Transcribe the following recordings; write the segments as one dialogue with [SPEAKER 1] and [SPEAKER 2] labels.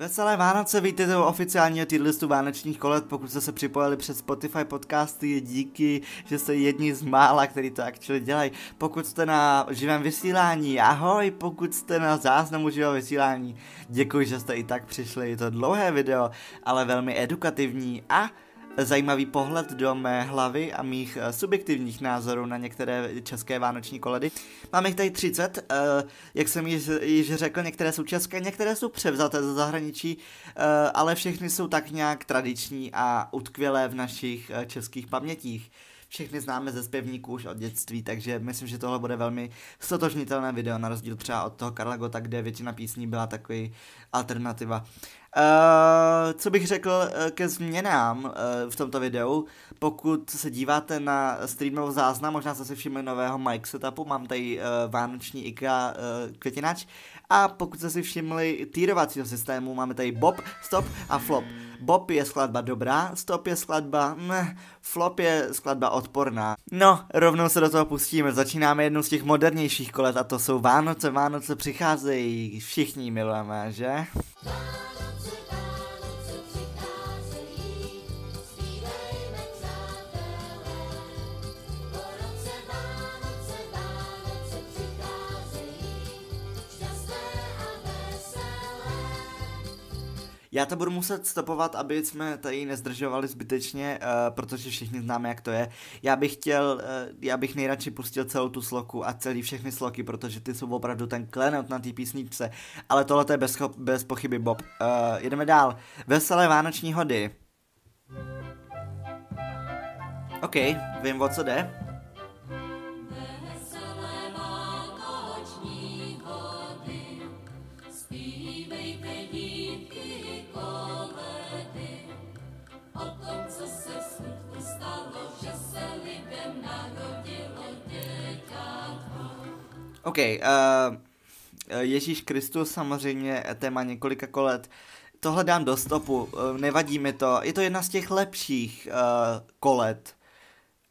[SPEAKER 1] Veselé Vánoce, vítejte u oficiálního listu Vánočních kolet, pokud jste se připojili přes Spotify podcasty, díky, že jste jedni z mála, který to akčili dělají. Pokud jste na živém vysílání, ahoj, pokud jste na záznamu živého vysílání, děkuji, že jste i tak přišli, je to dlouhé video, ale velmi edukativní a zajímavý pohled do mé hlavy a mých uh, subjektivních názorů na některé české vánoční koledy. Mám jich tady 30, uh, eh, jak jsem již, již řekl, některé jsou české, některé jsou převzaté ze zahraničí, uh, ale všechny jsou tak nějak tradiční a utkvělé v našich českých pamětích všechny známe ze zpěvníků už od dětství, takže myslím, že tohle bude velmi stotožnitelné video, na rozdíl třeba od toho Karla Gota, kde většina písní byla takový alternativa. Uh, co bych řekl uh, ke změnám uh, v tomto videu, pokud se díváte na streamovou záznam, možná jste si všimli nového mic setupu, mám tady vánoční IKEA květinač a pokud jste si všimli týrovacího systému, máme tady Bob, Stop a Flop. Bob je skladba dobrá, Stop je skladba meh, Flop je skladba odporná. No, rovnou se do toho pustíme, začínáme jednou z těch modernějších kolet a to jsou Vánoce, Vánoce přicházejí, všichni milujeme, že? Já to budu muset stopovat, aby jsme tady nezdržovali zbytečně, uh, protože všichni známe, jak to je. Já bych chtěl, uh, já bych nejradši pustil celou tu sloku a celý všechny sloky, protože ty jsou opravdu ten klenot na té písničce. Ale tohle je bez, bez pochyby Bob. Uh, jedeme dál. Veselé vánoční hody. OK, vím, o co jde. OK, uh, Ježíš Kristus samozřejmě téma několika kolet. Tohle dám do stopu, uh, nevadí mi to. Je to jedna z těch lepších uh, kolet,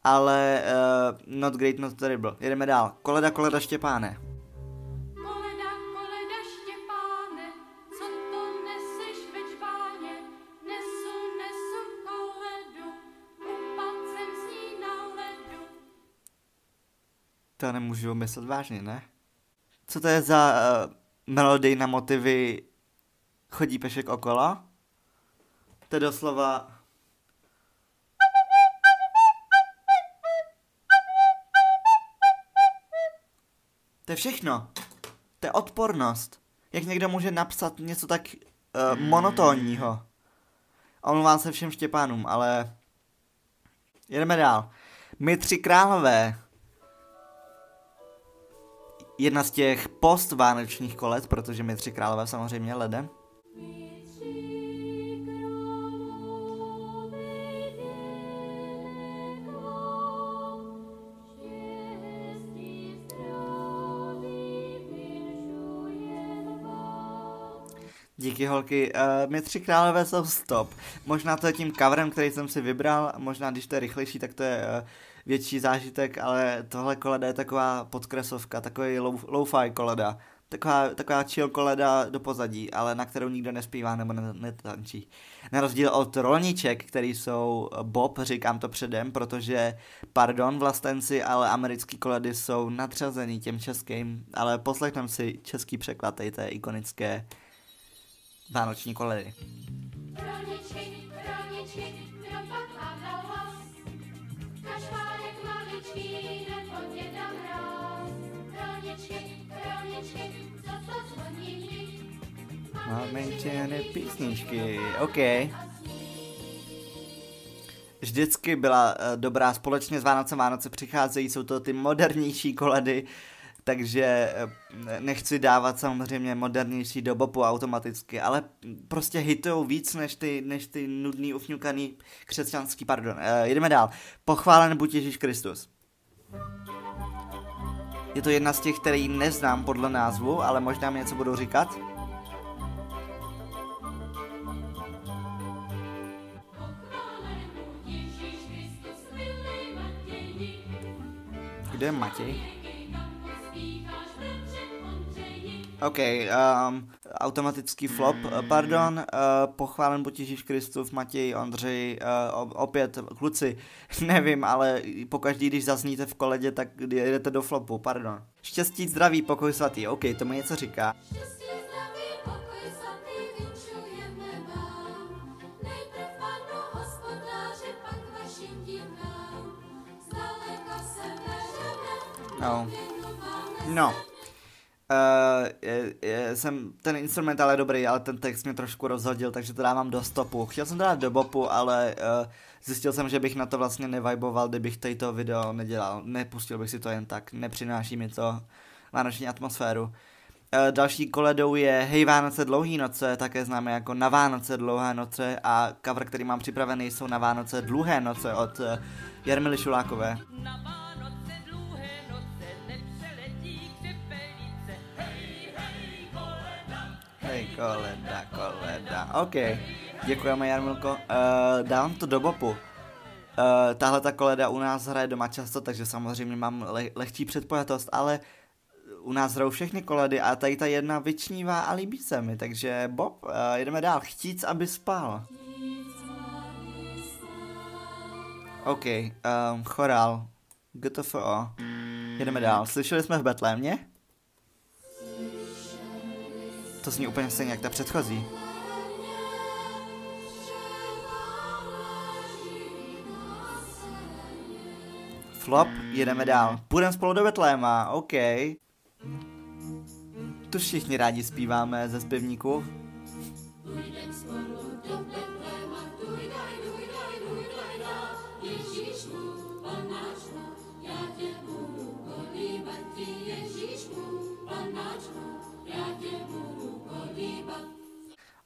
[SPEAKER 1] ale uh, not great, not terrible. Jedeme dál. Koleda, koleda Štěpáne. To nemůžu myslet vážně, ne? Co to je za uh, melodii na motivy Chodí pešek okolo? To je doslova... To je všechno. To je odpornost. Jak někdo může napsat něco tak uh, monotónního. Omlouvám se všem Štěpánům, ale... Jedeme dál. My tři králové jedna z těch postvánočních kolet, protože my tři králové samozřejmě ledem. Díky holky, uh, my tři králové jsou stop. Možná to je tím coverem, který jsem si vybral, možná když to je rychlejší, tak to je uh, větší zážitek, ale tohle koleda je taková podkresovka, takový low, low-fi koleda. Taková, taková chill koleda do pozadí, ale na kterou nikdo nespívá nebo netančí. Na rozdíl od rolniček, který jsou Bob, říkám to předem, protože, pardon vlastenci, ale americký koledy jsou nadřazený těm českým, ale poslechneme si český překlad té ikonické vánoční koledy. Rolničky, rolničky, Máme písničky, OK. Vždycky byla uh, dobrá, společně s Vánoce Vánoce přicházejí, jsou to ty modernější koledy, takže uh, nechci dávat samozřejmě modernější do bopu automaticky, ale prostě hitujou víc než ty, než ty nudný, ufňukaný křesťanský, pardon. Uh, jedeme dál. Pochválen buď Ježíš Kristus. Je to jedna z těch, který neznám podle názvu, ale možná mi něco budou říkat. Kde je Matěj? OK, um, automatický flop, uh, pardon, uh, pochválen buď Ježíš Kristus, Matěj, Ondřej, uh, opět kluci, nevím, ale pokaždý, když zazníte v koledě, tak jedete do flopu, pardon. Štěstí, zdraví, pokoj svatý, OK, to mi něco říká. Štěstí, No. No, Uh, je, je, jsem, ten instrumentál je dobrý, ale ten text mě trošku rozhodil, takže to dávám do stopu. Chtěl jsem to dát do bopu, ale uh, zjistil jsem, že bych na to vlastně neviboval, kdybych tady video nedělal. Nepustil bych si to jen tak, nepřináší mi to vánoční atmosféru. Uh, další koledou je Hej Vánoce dlouhý noce, také známe jako Na Vánoce dlouhé noce a cover, který mám připravený, jsou Na Vánoce dlouhé noce od uh, Jarmily Šulákové. Na koleda, koleda. OK, děkujeme Jarmilko. Uh, dávám to do bopu. Uh, tahle ta koleda u nás hraje doma často, takže samozřejmě mám le- lehčí předpojatost, ale u nás hrajou všechny koledy a tady ta jedna vyčnívá a líbí se mi, takže Bob, uh, jdeme dál. Chtíc, aby spal. OK, um, chorál. GTFO. Jedeme dál. Slyšeli jsme v Betlémě? To zní úplně stejně jak ta předchozí. Flop, jedeme dál. Půjdeme spolu do Betléma, OK. Tu všichni rádi zpíváme ze zpěvníků.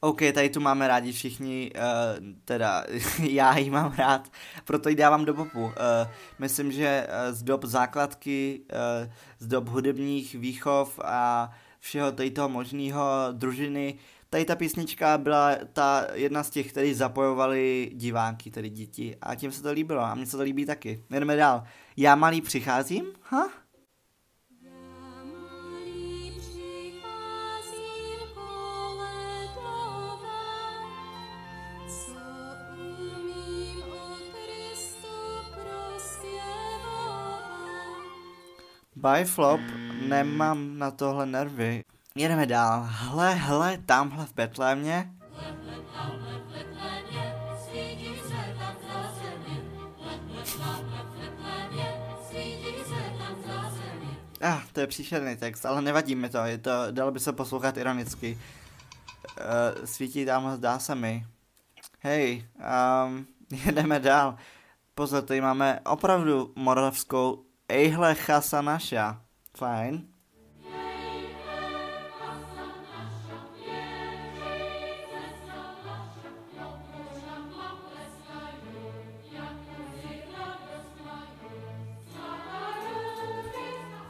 [SPEAKER 1] OK, tady tu máme rádi všichni, uh, teda já ji mám rád, proto ji dávám do popu. Uh, myslím, že uh, z dob základky, uh, z dob hudebních výchov a všeho tady toho možného družiny, tady ta písnička byla ta jedna z těch, který zapojovali diváky, tedy děti a tím se to líbilo a mně se to líbí taky. Jdeme dál. Já malý přicházím? Ha? Huh? By flop, nemám na tohle nervy. Jedeme dál. Hle, hle, tamhle v Betlémě. Ah, to je příšerný text, ale nevadí mi to, je to, dalo by se poslouchat ironicky. Uh, svítí tam, zdá se mi. Hej, um, jedeme dál. Pozor, tady máme opravdu moravskou Ejhle chasa naša. Fajn.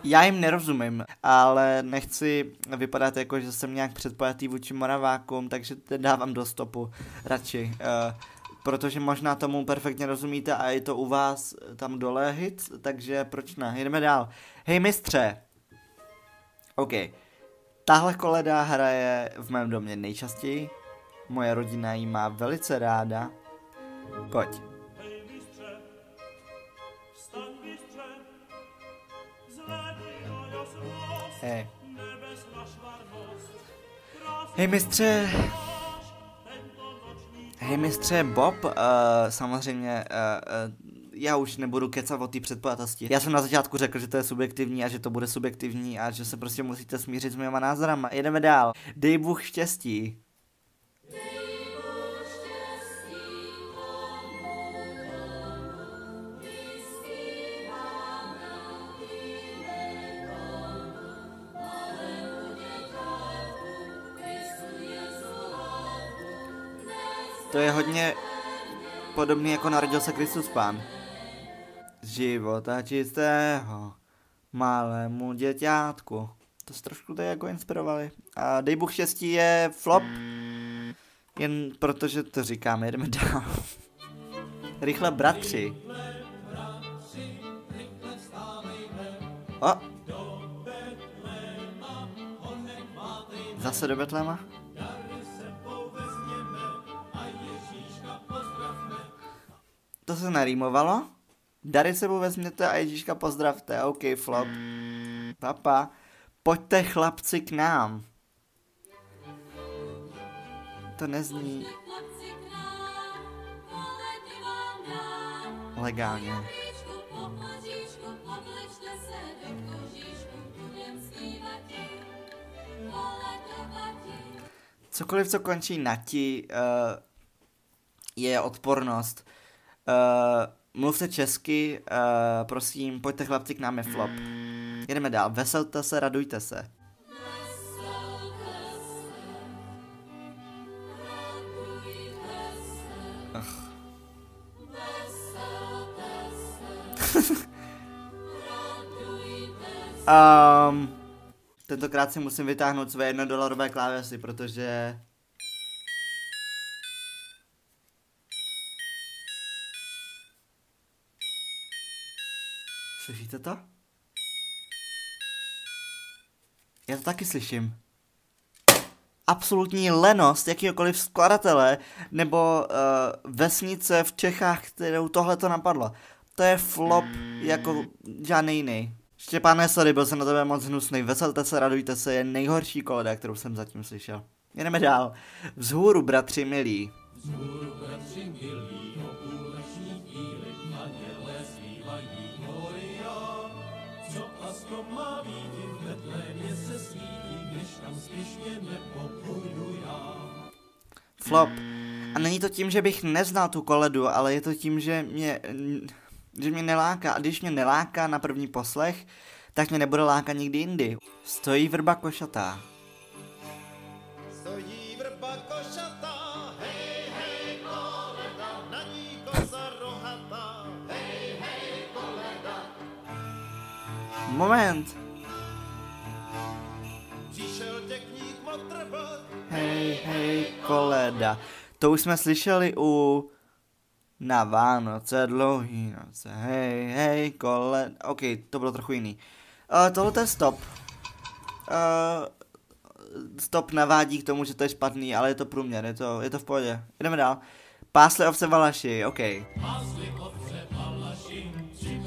[SPEAKER 1] Já jim nerozumím, ale nechci vypadat jako, že jsem nějak předpojatý vůči Moravákům, takže dávám do stopu radši. Uh, protože možná tomu perfektně rozumíte a je to u vás tam dole hit, takže proč ne? Jdeme dál. Hej mistře. OK. Tahle koleda hraje v mém domě nejčastěji. Moje rodina ji má velice ráda. Pojď. Hej. Hej mistře, Hej mistře Bob, uh, samozřejmě uh, uh, já už nebudu kecat o té předpojatosti. Já jsem na začátku řekl, že to je subjektivní a že to bude subjektivní a že se prostě musíte smířit s mýma názorama. Jedeme dál. Dej Bůh štěstí. To je hodně podobný jako narodil se Kristus Pán. Z života čistého, malému děťátku. To se trošku tady jako inspirovali. A dej Bůh štěstí je flop. Jen protože to říkáme, jdeme dál. Rychle bratři. O! Zase do Betléma? To se narýmovalo? Dary sebou vezměte a Ježíška pozdravte. OK, flop. Papa. Pojďte chlapci k nám. To nezní legálně. Cokoliv, co končí na ti, uh, je odpornost. Uh, mluvte česky, uh, prosím, pojďte chlapci k nám je flop. Jedeme dál, veselte se, radujte se. um, tentokrát si musím vytáhnout své jednodolarové klávesy, protože... Slyšíte to? Já to taky slyším. Absolutní lenost jakýkoliv skladatele nebo uh, vesnice v Čechách, kterou tohle to napadlo. To je flop jako žádný jiný. Štěpáne, sorry, byl jsem na tebe moc hnusný. Veselte se, radujte se, je nejhorší koleda, kterou jsem zatím slyšel. Jdeme dál. Vzhůru, bratři milí. Vzhůru, bratři milí, o Pasko má být, v Betlémě se svítí, když tam spěšně nepopůjdu já. Flop. A není to tím, že bych neznal tu koledu, ale je to tím, že mě že mě neláká. A když mě neláká na první poslech, tak mě nebude lákat nikdy jindy. Stojí vrba košatá. Moment. Hej, hej, koleda. To už jsme slyšeli u na Vánoce, dlouhý noce, hej, hej, kole, ok, to bylo trochu jiný. Uh, tohle je stop. Uh, stop navádí k tomu, že to je špatný, ale je to průměr, je to, je to v pohodě. Jdeme dál. Pásle ovce valaši, ok. Pásli ovce valaši, tři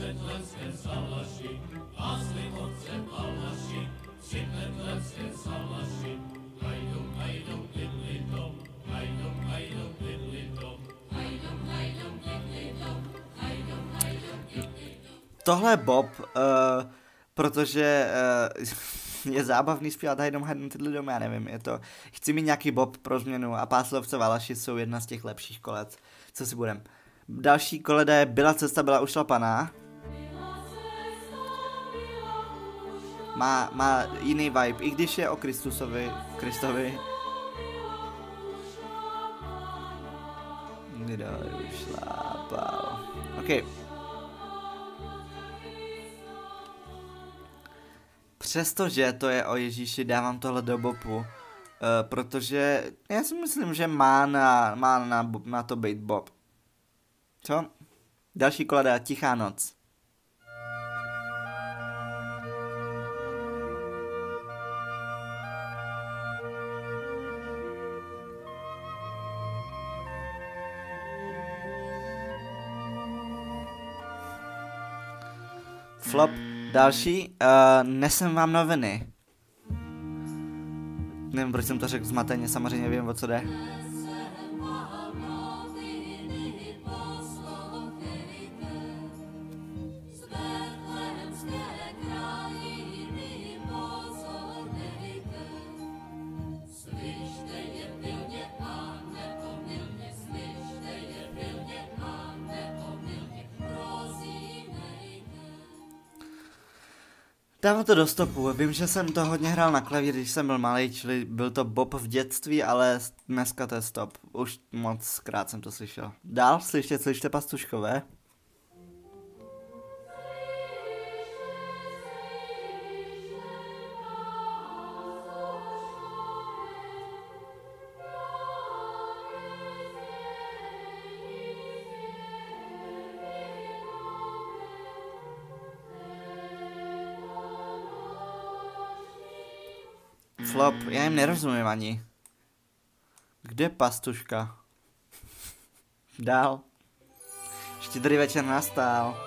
[SPEAKER 1] Tohle je Bob, uh, protože uh, je zábavný zpívat Hajdom Hajdom tyhle domy, já nevím, je to, chci mít nějaký Bob pro změnu a Páslovce Valaši jsou jedna z těch lepších kolec, co si budem. Další koleda je Byla cesta, byla ušlapaná. Má, má jiný vibe, i když je o Kristusovi, Kristovi. Kdo ušlápal. OK. Přestože to je o Ježíši, dávám tohle do bopu. Uh, protože já si myslím, že má na, má na, na to být Bob. Co? Další koleda, Tichá noc. Flop. Další, uh, nesem vám noviny. Nevím, proč jsem to řekl zmateně, samozřejmě vím, o co jde. Dávám to do stopu. Vím, že jsem to hodně hrál na klavír, když jsem byl malý, čili byl to Bob v dětství, ale dneska to je stop. Už moc krát jsem to slyšel. Dál slyšte, slyšte pastuškové. Flop, já jim nerozumím ani. Kde pastuška? Dál. Štědrý večer nastal.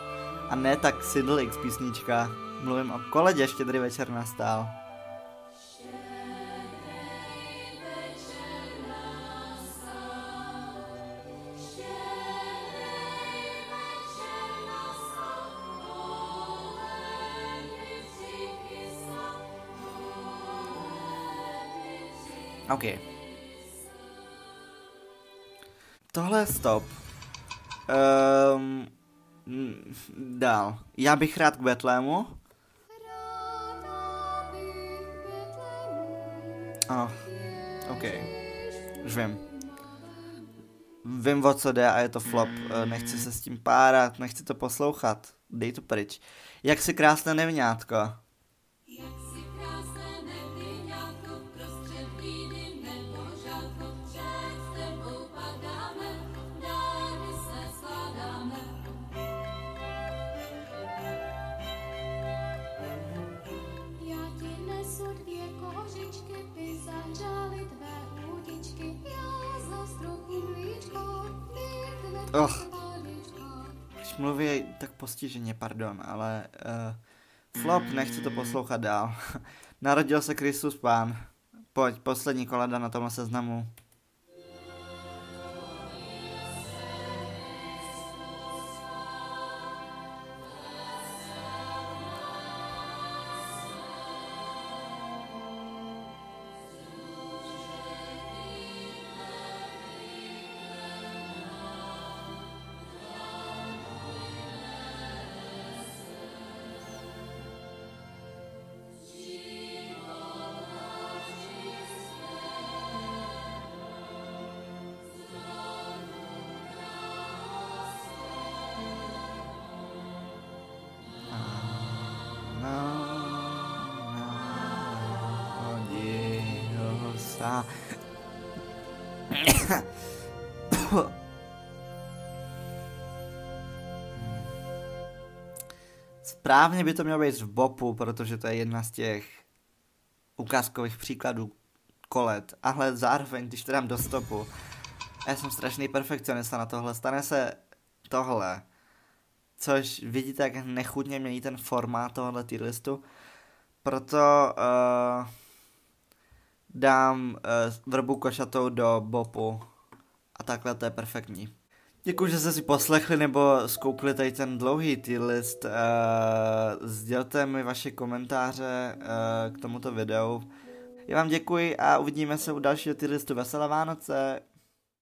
[SPEAKER 1] A ne tak Sidlix písnička. Mluvím o koledě Štědrý večer nastal. OK. Tohle je stop. Um, dál. Já bych rád k Betlému. Oh, OK. Už vím. Vím, o co jde a je to flop. Eh, nechci se s tím párat, nechci to poslouchat. Dej to pryč. Jak si krásné nevňátko. Oh. Když mluví tak postiženě, pardon, ale uh, flop, nechci to poslouchat dál. Narodil se Kristus Pán. Pojď, poslední koleda na tomhle seznamu. Správně by to mělo být v bopu, protože to je jedna z těch ukázkových příkladů kolet, ale zároveň, když to dám do stopu, já jsem strašný perfekcionista na tohle, stane se tohle, což vidíte, jak nechutně mění ten formát tohohle listu, proto uh, dám uh, vrbu košatou do bopu a takhle to je perfektní. Děkuji, že jste si poslechli nebo zkoukli tady ten dlouhý tier list. Uh, sdělte mi vaše komentáře uh, k tomuto videu. Já vám děkuji a uvidíme se u dalšího tier listu. Veselé Vánoce!